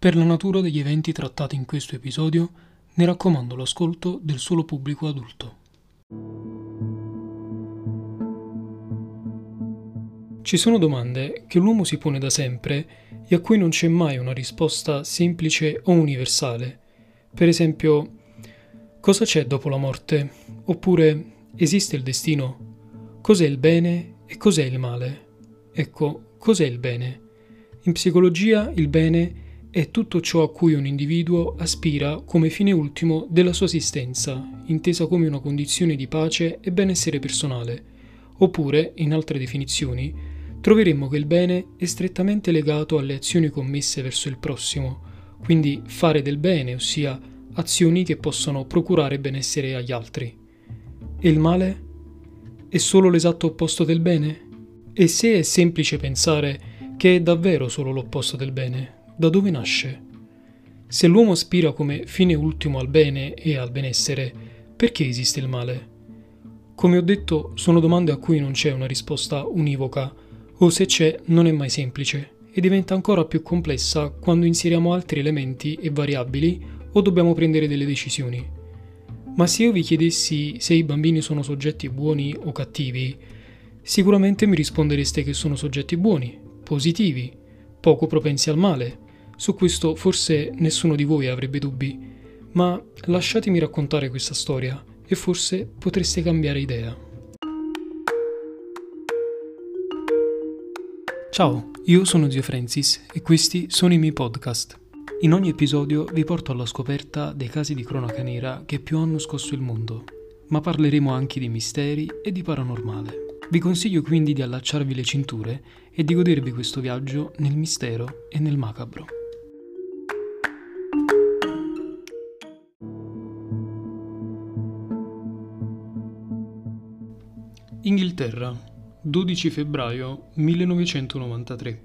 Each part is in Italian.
Per la natura degli eventi trattati in questo episodio, ne raccomando l'ascolto del solo pubblico adulto. Ci sono domande che l'uomo si pone da sempre e a cui non c'è mai una risposta semplice o universale. Per esempio, cosa c'è dopo la morte? Oppure esiste il destino? Cos'è il bene e cos'è il male? Ecco, cos'è il bene? In psicologia il bene è tutto ciò a cui un individuo aspira come fine ultimo della sua esistenza, intesa come una condizione di pace e benessere personale. Oppure, in altre definizioni, troveremmo che il bene è strettamente legato alle azioni commesse verso il prossimo, quindi fare del bene, ossia azioni che possano procurare benessere agli altri. E il male? È solo l'esatto opposto del bene? E se è semplice pensare che è davvero solo l'opposto del bene, da dove nasce? Se l'uomo aspira come fine ultimo al bene e al benessere, perché esiste il male? Come ho detto, sono domande a cui non c'è una risposta univoca, o se c'è non è mai semplice, e diventa ancora più complessa quando inseriamo altri elementi e variabili o dobbiamo prendere delle decisioni. Ma se io vi chiedessi se i bambini sono soggetti buoni o cattivi, sicuramente mi rispondereste che sono soggetti buoni, positivi, poco propensi al male, su questo forse nessuno di voi avrebbe dubbi, ma lasciatemi raccontare questa storia e forse potreste cambiare idea. Ciao, io sono Zio Francis e questi sono i miei podcast. In ogni episodio vi porto alla scoperta dei casi di cronaca nera che più hanno scosso il mondo, ma parleremo anche di misteri e di paranormale. Vi consiglio quindi di allacciarvi le cinture e di godervi questo viaggio nel mistero e nel macabro. Inghilterra, 12 febbraio 1993.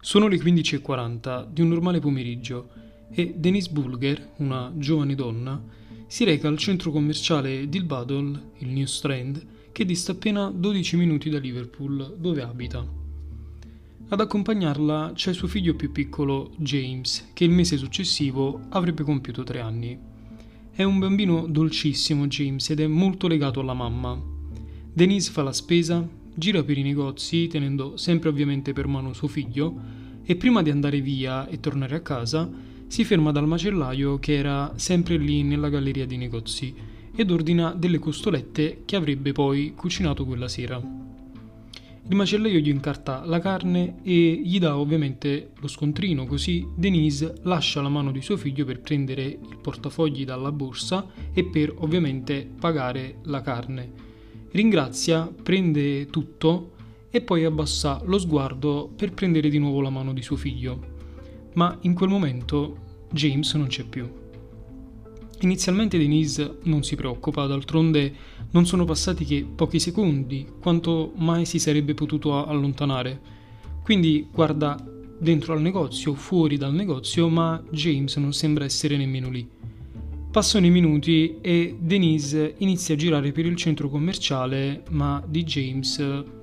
Sono le 15.40 di un normale pomeriggio e Denise Bulger, una giovane donna, si reca al centro commerciale Dilbadol, il New Strand, che dista appena 12 minuti da Liverpool, dove abita. Ad accompagnarla c'è suo figlio più piccolo, James, che il mese successivo avrebbe compiuto 3 anni. È un bambino dolcissimo James ed è molto legato alla mamma, Denise fa la spesa, gira per i negozi tenendo sempre ovviamente per mano suo figlio e prima di andare via e tornare a casa si ferma dal macellaio che era sempre lì nella galleria di negozi ed ordina delle costolette che avrebbe poi cucinato quella sera. Il macellaio gli incarta la carne e gli dà ovviamente lo scontrino, così Denise lascia la mano di suo figlio per prendere il portafogli dalla borsa e per ovviamente pagare la carne ringrazia, prende tutto e poi abbassa lo sguardo per prendere di nuovo la mano di suo figlio. Ma in quel momento James non c'è più. Inizialmente Denise non si preoccupa, d'altronde non sono passati che pochi secondi, quanto mai si sarebbe potuto allontanare. Quindi guarda dentro al negozio, fuori dal negozio, ma James non sembra essere nemmeno lì. Passano i minuti e Denise inizia a girare per il centro commerciale, ma di James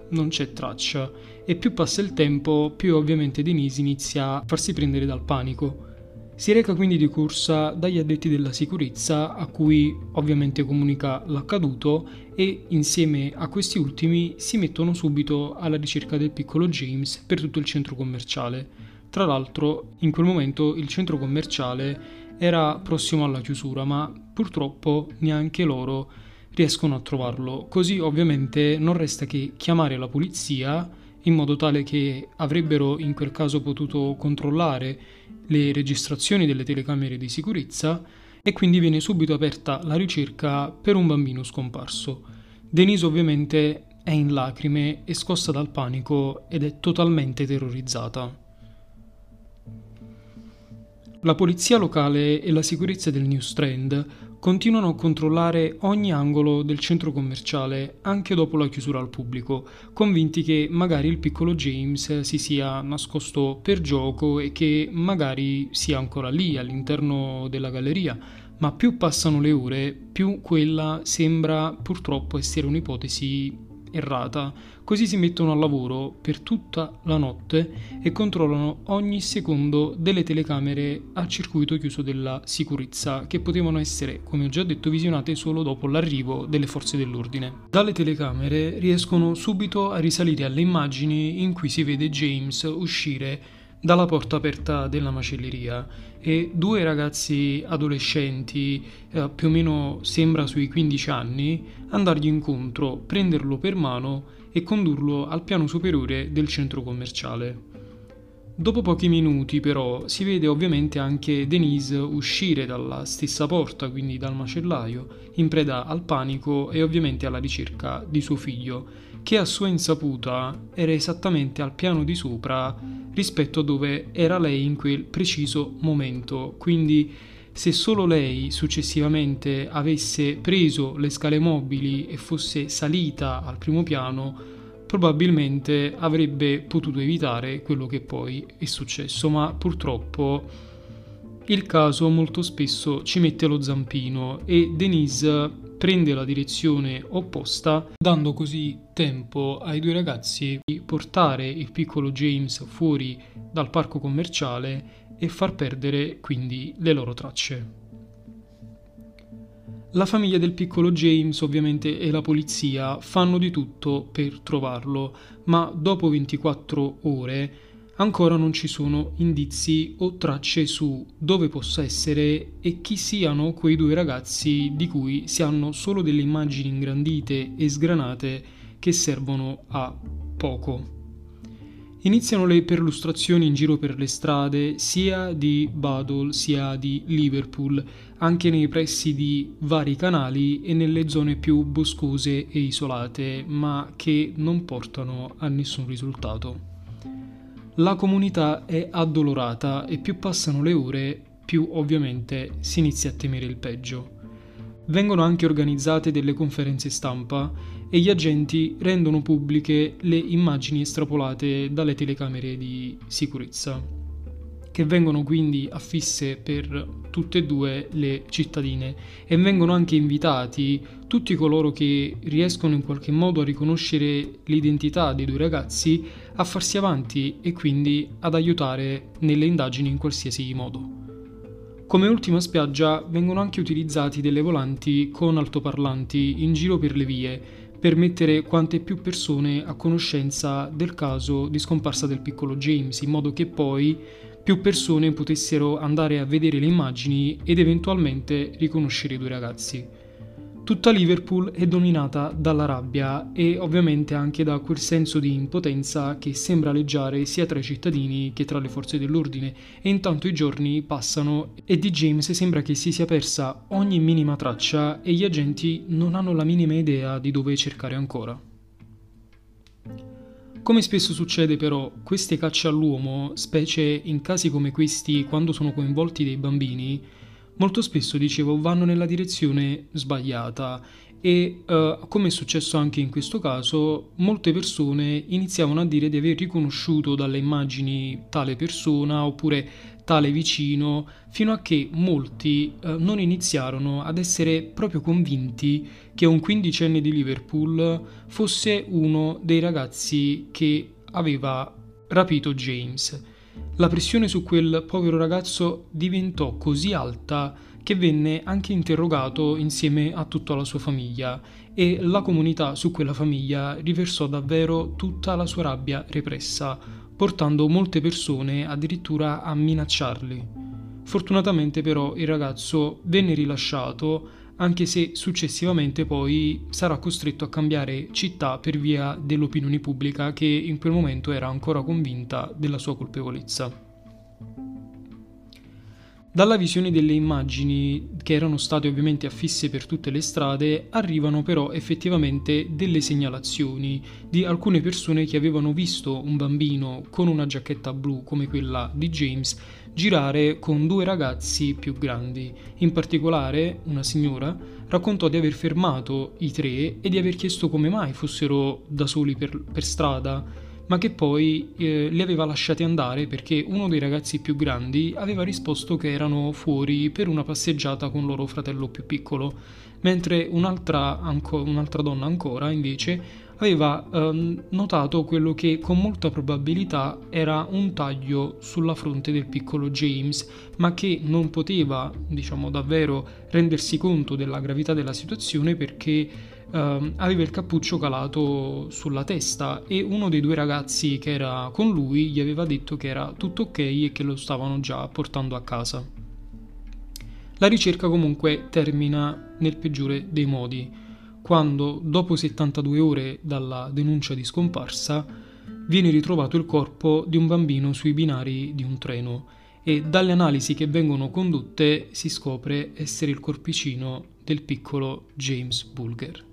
non c'è traccia e più passa il tempo, più ovviamente Denise inizia a farsi prendere dal panico. Si reca quindi di corsa dagli addetti della sicurezza a cui ovviamente comunica l'accaduto e insieme a questi ultimi si mettono subito alla ricerca del piccolo James per tutto il centro commerciale. Tra l'altro in quel momento il centro commerciale era prossimo alla chiusura, ma purtroppo neanche loro riescono a trovarlo. Così ovviamente non resta che chiamare la polizia in modo tale che avrebbero in quel caso potuto controllare le registrazioni delle telecamere di sicurezza e quindi viene subito aperta la ricerca per un bambino scomparso. Denise ovviamente è in lacrime e scossa dal panico ed è totalmente terrorizzata. La polizia locale e la sicurezza del New Strand continuano a controllare ogni angolo del centro commerciale anche dopo la chiusura al pubblico, convinti che magari il piccolo James si sia nascosto per gioco e che magari sia ancora lì all'interno della galleria, ma più passano le ore, più quella sembra purtroppo essere un'ipotesi errata, così si mettono al lavoro per tutta la notte e controllano ogni secondo delle telecamere a circuito chiuso della sicurezza, che potevano essere, come ho già detto, visionate solo dopo l'arrivo delle forze dell'ordine. Dalle telecamere riescono subito a risalire alle immagini in cui si vede James uscire dalla porta aperta della macelleria e due ragazzi adolescenti, eh, più o meno sembra sui 15 anni, andargli incontro, prenderlo per mano e condurlo al piano superiore del centro commerciale. Dopo pochi minuti però si vede ovviamente anche Denise uscire dalla stessa porta, quindi dal macellaio, in preda al panico e ovviamente alla ricerca di suo figlio, che a sua insaputa era esattamente al piano di sopra rispetto a dove era lei in quel preciso momento. Quindi se solo lei successivamente avesse preso le scale mobili e fosse salita al primo piano, probabilmente avrebbe potuto evitare quello che poi è successo, ma purtroppo il caso molto spesso ci mette lo zampino e Denise prende la direzione opposta, dando così tempo ai due ragazzi di portare il piccolo James fuori dal parco commerciale e far perdere quindi le loro tracce. La famiglia del piccolo James ovviamente e la polizia fanno di tutto per trovarlo, ma dopo 24 ore ancora non ci sono indizi o tracce su dove possa essere e chi siano quei due ragazzi di cui si hanno solo delle immagini ingrandite e sgranate che servono a poco. Iniziano le perlustrazioni in giro per le strade sia di Badol sia di Liverpool, anche nei pressi di vari canali e nelle zone più boscose e isolate, ma che non portano a nessun risultato. La comunità è addolorata e più passano le ore, più ovviamente si inizia a temere il peggio. Vengono anche organizzate delle conferenze stampa e gli agenti rendono pubbliche le immagini estrapolate dalle telecamere di sicurezza, che vengono quindi affisse per tutte e due le cittadine e vengono anche invitati tutti coloro che riescono in qualche modo a riconoscere l'identità dei due ragazzi a farsi avanti e quindi ad aiutare nelle indagini in qualsiasi modo. Come ultima spiaggia vengono anche utilizzati delle volanti con altoparlanti in giro per le vie per mettere quante più persone a conoscenza del caso di scomparsa del piccolo James, in modo che poi più persone potessero andare a vedere le immagini ed eventualmente riconoscere i due ragazzi. Tutta Liverpool è dominata dalla rabbia e ovviamente anche da quel senso di impotenza che sembra aleggiare sia tra i cittadini che tra le forze dell'ordine e intanto i giorni passano e di James sembra che si sia persa ogni minima traccia e gli agenti non hanno la minima idea di dove cercare ancora. Come spesso succede però, queste cacce all'uomo, specie in casi come questi quando sono coinvolti dei bambini, molto spesso, dicevo, vanno nella direzione sbagliata e uh, come è successo anche in questo caso, molte persone iniziavano a dire di aver riconosciuto dalle immagini tale persona oppure tale vicino, fino a che molti uh, non iniziarono ad essere proprio convinti che un quindicenne di Liverpool fosse uno dei ragazzi che aveva rapito James. La pressione su quel povero ragazzo diventò così alta che venne anche interrogato insieme a tutta la sua famiglia e la comunità su quella famiglia riversò davvero tutta la sua rabbia repressa, portando molte persone addirittura a minacciarli. Fortunatamente però il ragazzo venne rilasciato anche se successivamente poi sarà costretto a cambiare città per via dell'opinione pubblica che in quel momento era ancora convinta della sua colpevolezza. Dalla visione delle immagini, che erano state ovviamente affisse per tutte le strade, arrivano però effettivamente delle segnalazioni di alcune persone che avevano visto un bambino con una giacchetta blu come quella di James girare con due ragazzi più grandi. In particolare, una signora raccontò di aver fermato i tre e di aver chiesto come mai fossero da soli per, per strada, ma che poi eh, li aveva lasciati andare perché uno dei ragazzi più grandi aveva risposto che erano fuori per una passeggiata con loro fratello più piccolo, mentre un'altra, anco, un'altra donna ancora invece aveva eh, notato quello che con molta probabilità era un taglio sulla fronte del piccolo James, ma che non poteva, diciamo, davvero rendersi conto della gravità della situazione perché Uh, aveva il cappuccio calato sulla testa e uno dei due ragazzi che era con lui gli aveva detto che era tutto ok e che lo stavano già portando a casa. La ricerca comunque termina nel peggiore dei modi, quando dopo 72 ore dalla denuncia di scomparsa viene ritrovato il corpo di un bambino sui binari di un treno e dalle analisi che vengono condotte si scopre essere il corpicino del piccolo James Bulger.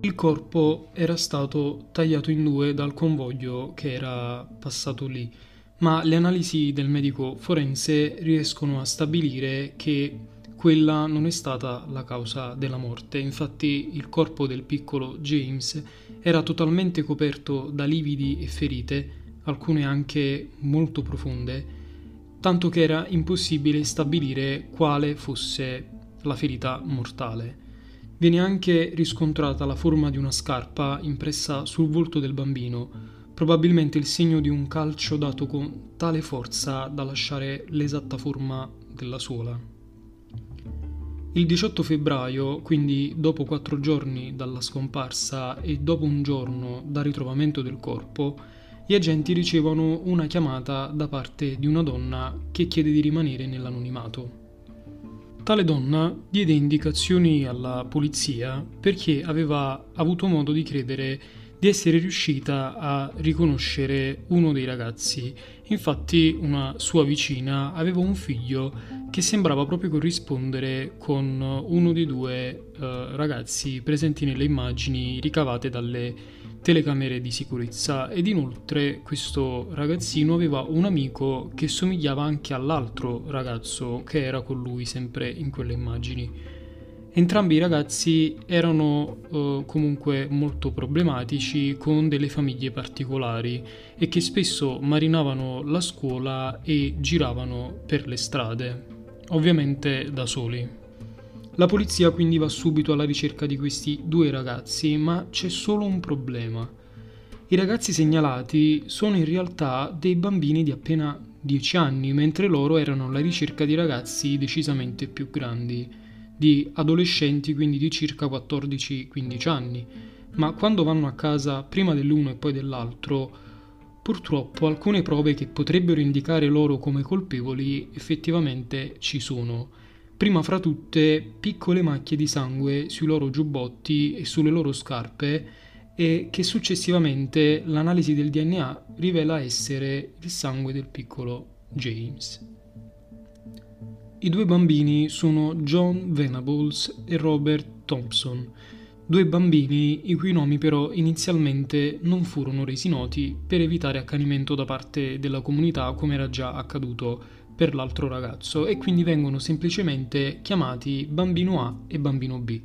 Il corpo era stato tagliato in due dal convoglio che era passato lì, ma le analisi del medico forense riescono a stabilire che quella non è stata la causa della morte. Infatti il corpo del piccolo James era totalmente coperto da lividi e ferite, alcune anche molto profonde, tanto che era impossibile stabilire quale fosse la ferita mortale. Viene anche riscontrata la forma di una scarpa impressa sul volto del bambino, probabilmente il segno di un calcio dato con tale forza da lasciare l'esatta forma della suola. Il 18 febbraio, quindi dopo quattro giorni dalla scomparsa e dopo un giorno dal ritrovamento del corpo, gli agenti ricevono una chiamata da parte di una donna che chiede di rimanere nell'anonimato. Tale donna diede indicazioni alla polizia perché aveva avuto modo di credere di essere riuscita a riconoscere uno dei ragazzi. Infatti una sua vicina aveva un figlio che sembrava proprio corrispondere con uno dei due uh, ragazzi presenti nelle immagini ricavate dalle telecamere di sicurezza ed inoltre questo ragazzino aveva un amico che somigliava anche all'altro ragazzo che era con lui sempre in quelle immagini. Entrambi i ragazzi erano eh, comunque molto problematici con delle famiglie particolari e che spesso marinavano la scuola e giravano per le strade, ovviamente da soli. La polizia quindi va subito alla ricerca di questi due ragazzi, ma c'è solo un problema. I ragazzi segnalati sono in realtà dei bambini di appena 10 anni, mentre loro erano alla ricerca di ragazzi decisamente più grandi, di adolescenti quindi di circa 14-15 anni. Ma quando vanno a casa prima dell'uno e poi dell'altro, purtroppo alcune prove che potrebbero indicare loro come colpevoli effettivamente ci sono prima fra tutte piccole macchie di sangue sui loro giubbotti e sulle loro scarpe e che successivamente l'analisi del DNA rivela essere il sangue del piccolo James. I due bambini sono John Venables e Robert Thompson, due bambini i cui nomi però inizialmente non furono resi noti per evitare accanimento da parte della comunità come era già accaduto per l'altro ragazzo e quindi vengono semplicemente chiamati bambino A e bambino B.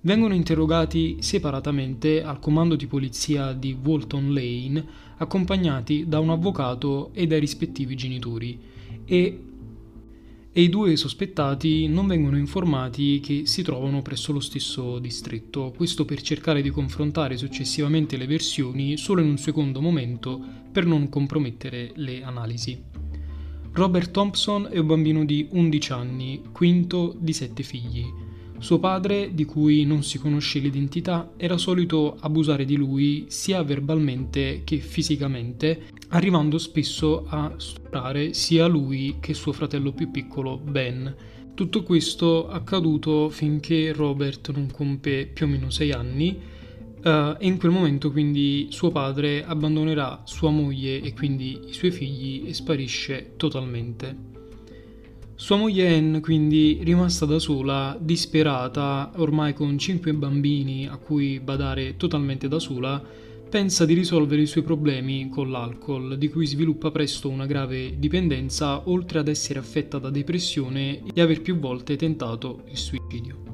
Vengono interrogati separatamente al comando di polizia di Walton Lane, accompagnati da un avvocato e dai rispettivi genitori, e, e i due sospettati non vengono informati che si trovano presso lo stesso distretto, questo per cercare di confrontare successivamente le versioni solo in un secondo momento per non compromettere le analisi. Robert Thompson è un bambino di 11 anni, quinto di sette figli. Suo padre, di cui non si conosce l'identità, era solito abusare di lui sia verbalmente che fisicamente, arrivando spesso a stuprare sia lui che suo fratello più piccolo Ben. Tutto questo accaduto finché Robert non compie più o meno 6 anni Uh, e in quel momento quindi suo padre abbandonerà sua moglie e quindi i suoi figli e sparisce totalmente. Sua moglie Anne, quindi rimasta da sola, disperata, ormai con cinque bambini a cui badare totalmente da sola, pensa di risolvere i suoi problemi con l'alcol, di cui sviluppa presto una grave dipendenza, oltre ad essere affetta da depressione e aver più volte tentato il suicidio.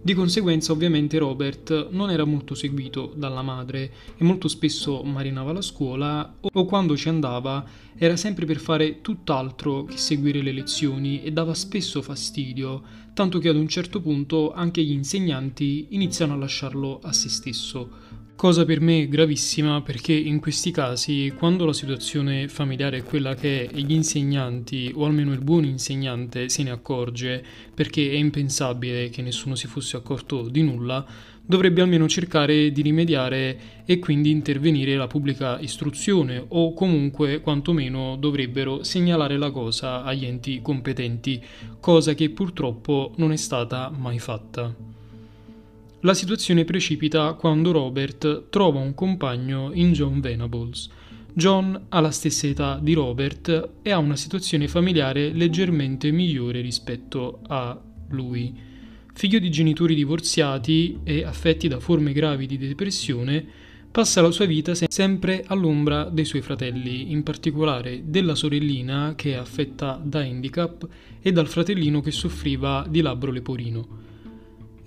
Di conseguenza ovviamente Robert non era molto seguito dalla madre e molto spesso marinava la scuola o quando ci andava era sempre per fare tutt'altro che seguire le lezioni e dava spesso fastidio, tanto che ad un certo punto anche gli insegnanti iniziano a lasciarlo a se stesso. Cosa per me gravissima perché in questi casi, quando la situazione familiare è quella che è, gli insegnanti, o almeno il buon insegnante, se ne accorge, perché è impensabile che nessuno si fosse accorto di nulla, dovrebbe almeno cercare di rimediare e quindi intervenire la pubblica istruzione o comunque quantomeno dovrebbero segnalare la cosa agli enti competenti, cosa che purtroppo non è stata mai fatta. La situazione precipita quando Robert trova un compagno in John Venables. John ha la stessa età di Robert e ha una situazione familiare leggermente migliore rispetto a lui. Figlio di genitori divorziati e affetti da forme gravi di depressione, passa la sua vita sempre all'ombra dei suoi fratelli, in particolare della sorellina che è affetta da handicap e dal fratellino che soffriva di labbro leporino.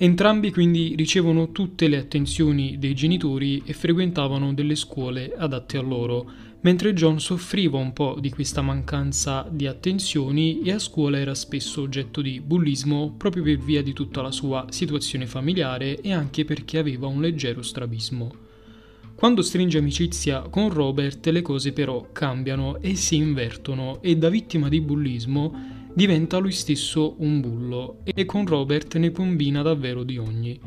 Entrambi quindi ricevono tutte le attenzioni dei genitori e frequentavano delle scuole adatte a loro, mentre John soffriva un po' di questa mancanza di attenzioni e a scuola era spesso oggetto di bullismo proprio per via di tutta la sua situazione familiare e anche perché aveva un leggero strabismo. Quando stringe amicizia con Robert le cose però cambiano e si invertono e da vittima di bullismo diventa lui stesso un bullo e con Robert ne combina davvero di ogni.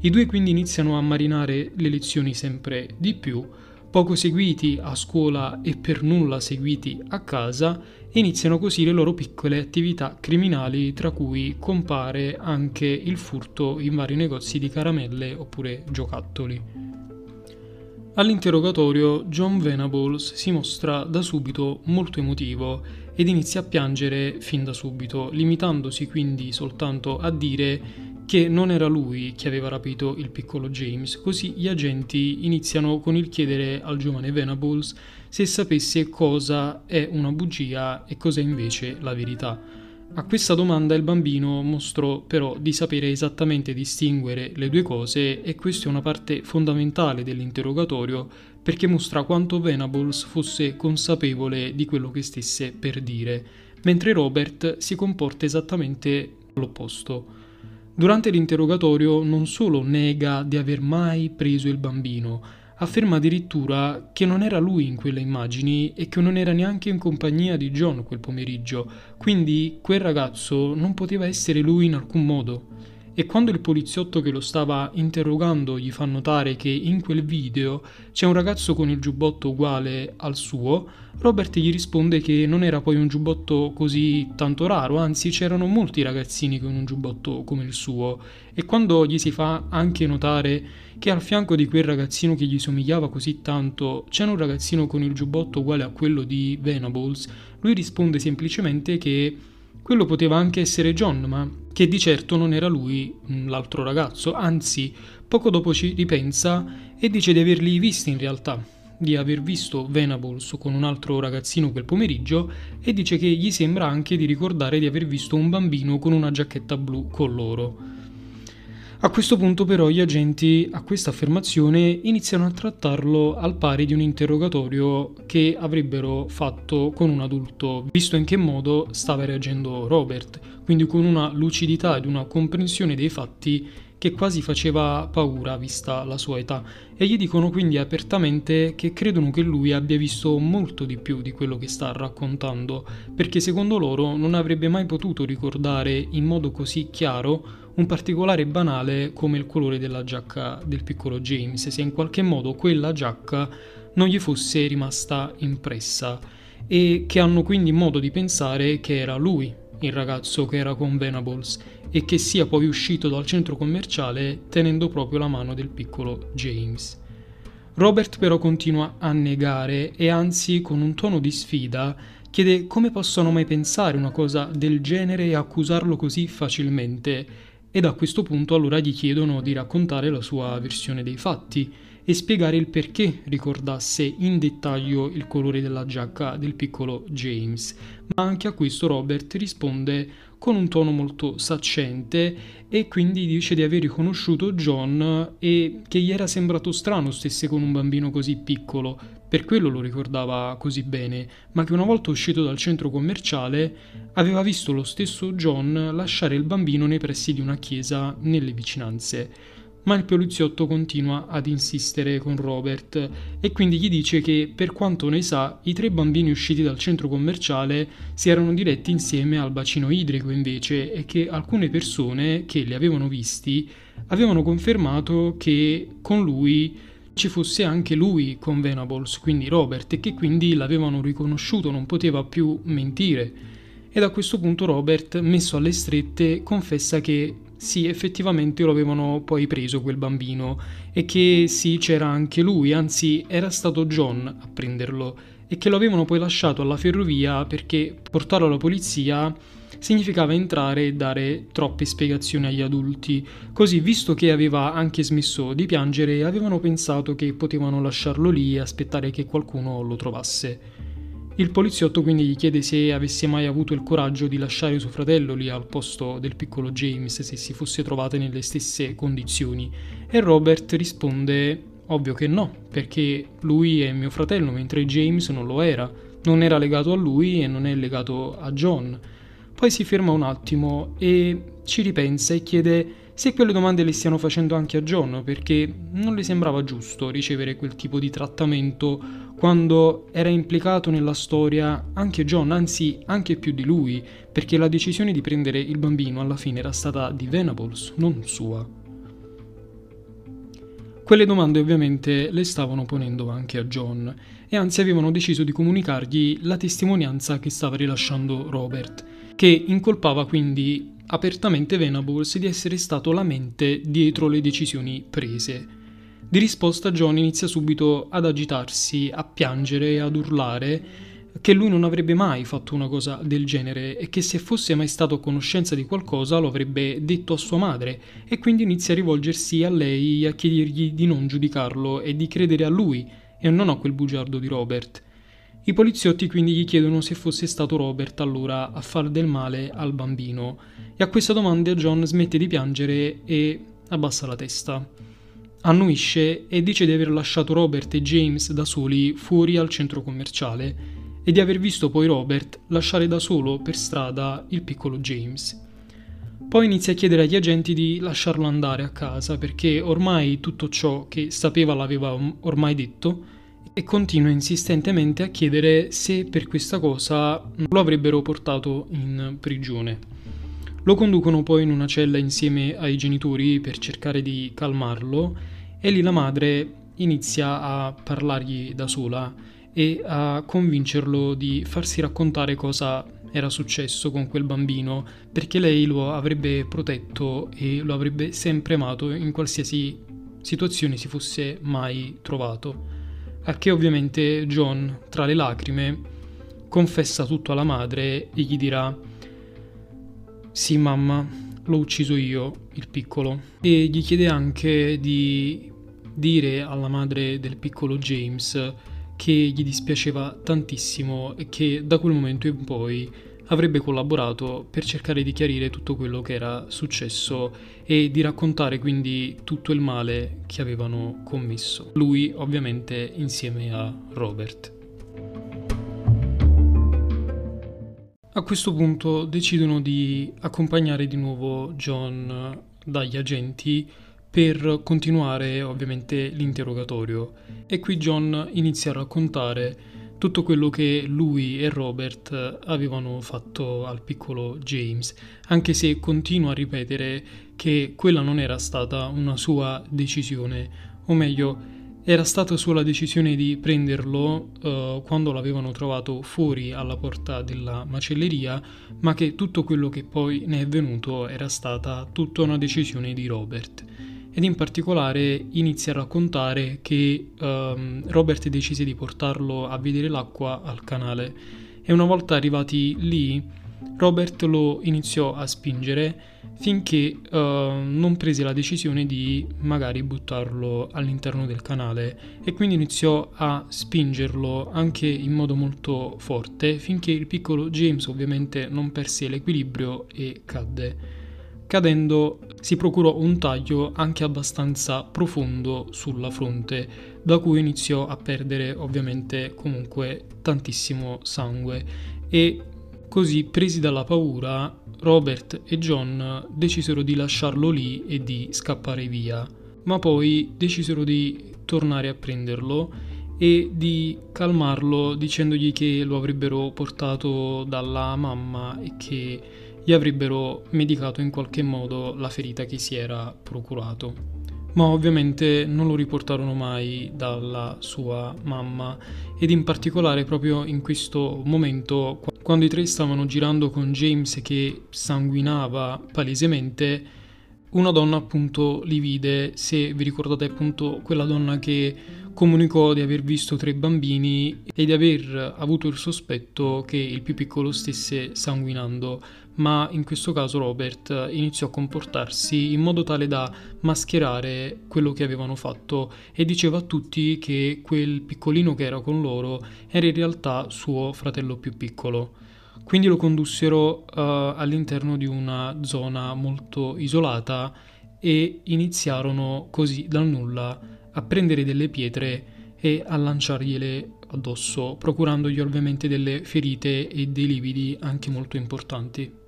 I due quindi iniziano a marinare le lezioni sempre di più, poco seguiti a scuola e per nulla seguiti a casa, e iniziano così le loro piccole attività criminali, tra cui compare anche il furto in vari negozi di caramelle oppure giocattoli. All'interrogatorio John Venables si mostra da subito molto emotivo ed inizia a piangere fin da subito, limitandosi quindi soltanto a dire che non era lui che aveva rapito il piccolo James. Così gli agenti iniziano con il chiedere al giovane Venables se sapesse cosa è una bugia e cosa è invece la verità. A questa domanda il bambino mostrò però di sapere esattamente distinguere le due cose e questa è una parte fondamentale dell'interrogatorio perché mostra quanto Venables fosse consapevole di quello che stesse per dire, mentre Robert si comporta esattamente all'opposto. Durante l'interrogatorio non solo nega di aver mai preso il bambino, afferma addirittura che non era lui in quelle immagini e che non era neanche in compagnia di John quel pomeriggio, quindi quel ragazzo non poteva essere lui in alcun modo. E quando il poliziotto che lo stava interrogando gli fa notare che in quel video c'è un ragazzo con il giubbotto uguale al suo, Robert gli risponde che non era poi un giubbotto così tanto raro, anzi c'erano molti ragazzini con un giubbotto come il suo. E quando gli si fa anche notare che al fianco di quel ragazzino che gli somigliava così tanto c'era un ragazzino con il giubbotto uguale a quello di Venables, lui risponde semplicemente che quello poteva anche essere John, ma che di certo non era lui mm, l'altro ragazzo, anzi, poco dopo ci ripensa e dice di averli visti in realtà, di aver visto Venables con un altro ragazzino quel pomeriggio e dice che gli sembra anche di ricordare di aver visto un bambino con una giacchetta blu con loro. A questo punto però gli agenti a questa affermazione iniziano a trattarlo al pari di un interrogatorio che avrebbero fatto con un adulto, visto in che modo stava reagendo Robert, quindi con una lucidità ed una comprensione dei fatti che quasi faceva paura vista la sua età. E gli dicono quindi apertamente che credono che lui abbia visto molto di più di quello che sta raccontando, perché secondo loro non avrebbe mai potuto ricordare in modo così chiaro un particolare banale come il colore della giacca del piccolo James, se in qualche modo quella giacca non gli fosse rimasta impressa e che hanno quindi modo di pensare che era lui il ragazzo che era con Venables e che sia poi uscito dal centro commerciale tenendo proprio la mano del piccolo James. Robert però continua a negare e anzi con un tono di sfida chiede come possono mai pensare una cosa del genere e accusarlo così facilmente ed a questo punto allora gli chiedono di raccontare la sua versione dei fatti e spiegare il perché ricordasse in dettaglio il colore della giacca del piccolo James. Ma anche a questo Robert risponde con un tono molto saccente e quindi dice di aver riconosciuto John e che gli era sembrato strano stesse con un bambino così piccolo, per quello lo ricordava così bene, ma che una volta uscito dal centro commerciale aveva visto lo stesso John lasciare il bambino nei pressi di una chiesa nelle vicinanze ma il poliziotto continua ad insistere con Robert e quindi gli dice che per quanto ne sa i tre bambini usciti dal centro commerciale si erano diretti insieme al bacino idrico invece e che alcune persone che li avevano visti avevano confermato che con lui ci fosse anche lui con Venables, quindi Robert, e che quindi l'avevano riconosciuto, non poteva più mentire. E da questo punto Robert, messo alle strette, confessa che sì, effettivamente lo avevano poi preso quel bambino e che sì, c'era anche lui, anzi era stato John a prenderlo e che lo avevano poi lasciato alla ferrovia perché portarlo alla polizia significava entrare e dare troppe spiegazioni agli adulti. Così, visto che aveva anche smesso di piangere, avevano pensato che potevano lasciarlo lì e aspettare che qualcuno lo trovasse. Il poliziotto quindi gli chiede se avesse mai avuto il coraggio di lasciare suo fratello lì al posto del piccolo James se si fosse trovate nelle stesse condizioni e Robert risponde ovvio che no, perché lui è mio fratello mentre James non lo era, non era legato a lui e non è legato a John. Poi si ferma un attimo e ci ripensa e chiede se quelle domande le stiano facendo anche a John, perché non le sembrava giusto ricevere quel tipo di trattamento quando era implicato nella storia anche John, anzi anche più di lui, perché la decisione di prendere il bambino alla fine era stata di Venables, non sua. Quelle domande ovviamente le stavano ponendo anche a John e anzi avevano deciso di comunicargli la testimonianza che stava rilasciando Robert, che incolpava quindi apertamente Venables di essere stato la mente dietro le decisioni prese. Di risposta John inizia subito ad agitarsi, a piangere e ad urlare che lui non avrebbe mai fatto una cosa del genere e che se fosse mai stato a conoscenza di qualcosa lo avrebbe detto a sua madre e quindi inizia a rivolgersi a lei a chiedergli di non giudicarlo e di credere a lui e non a quel bugiardo di Robert. I poliziotti quindi gli chiedono se fosse stato Robert allora a far del male al bambino e a questa domanda John smette di piangere e abbassa la testa. Annuisce e dice di aver lasciato Robert e James da soli fuori al centro commerciale e di aver visto poi Robert lasciare da solo per strada il piccolo James. Poi inizia a chiedere agli agenti di lasciarlo andare a casa perché ormai tutto ciò che sapeva l'aveva ormai detto e continua insistentemente a chiedere se per questa cosa lo avrebbero portato in prigione. Lo conducono poi in una cella insieme ai genitori per cercare di calmarlo e lì la madre inizia a parlargli da sola e a convincerlo di farsi raccontare cosa era successo con quel bambino, perché lei lo avrebbe protetto e lo avrebbe sempre amato in qualsiasi situazione si fosse mai trovato. A che ovviamente John, tra le lacrime, confessa tutto alla madre e gli dirà Sì mamma, l'ho ucciso io, il piccolo. E gli chiede anche di dire alla madre del piccolo James che gli dispiaceva tantissimo e che da quel momento in poi avrebbe collaborato per cercare di chiarire tutto quello che era successo e di raccontare quindi tutto il male che avevano commesso. Lui ovviamente insieme a Robert. A questo punto decidono di accompagnare di nuovo John dagli agenti per continuare ovviamente l'interrogatorio. E qui John inizia a raccontare tutto quello che lui e Robert avevano fatto al piccolo James, anche se continua a ripetere che quella non era stata una sua decisione, o meglio, era stata sua la decisione di prenderlo uh, quando l'avevano trovato fuori alla porta della macelleria, ma che tutto quello che poi ne è venuto era stata tutta una decisione di Robert. Ed in particolare inizia a raccontare che um, Robert decise di portarlo a vedere l'acqua al canale. E una volta arrivati lì Robert lo iniziò a spingere finché uh, non prese la decisione di magari buttarlo all'interno del canale e quindi iniziò a spingerlo anche in modo molto forte finché il piccolo James ovviamente non perse l'equilibrio e cadde. Cadendo si procurò un taglio anche abbastanza profondo sulla fronte, da cui iniziò a perdere ovviamente comunque tantissimo sangue e così presi dalla paura Robert e John decisero di lasciarlo lì e di scappare via, ma poi decisero di tornare a prenderlo e di calmarlo dicendogli che lo avrebbero portato dalla mamma e che gli avrebbero medicato in qualche modo la ferita che si era procurato. Ma ovviamente non lo riportarono mai dalla sua mamma ed in particolare proprio in questo momento quando i tre stavano girando con James che sanguinava palesemente una donna appunto li vide, se vi ricordate appunto quella donna che comunicò di aver visto tre bambini e di aver avuto il sospetto che il più piccolo stesse sanguinando, ma in questo caso Robert iniziò a comportarsi in modo tale da mascherare quello che avevano fatto e diceva a tutti che quel piccolino che era con loro era in realtà suo fratello più piccolo. Quindi lo condussero uh, all'interno di una zona molto isolata e iniziarono così dal nulla a prendere delle pietre e a lanciargliele addosso, procurandogli ovviamente delle ferite e dei lividi anche molto importanti.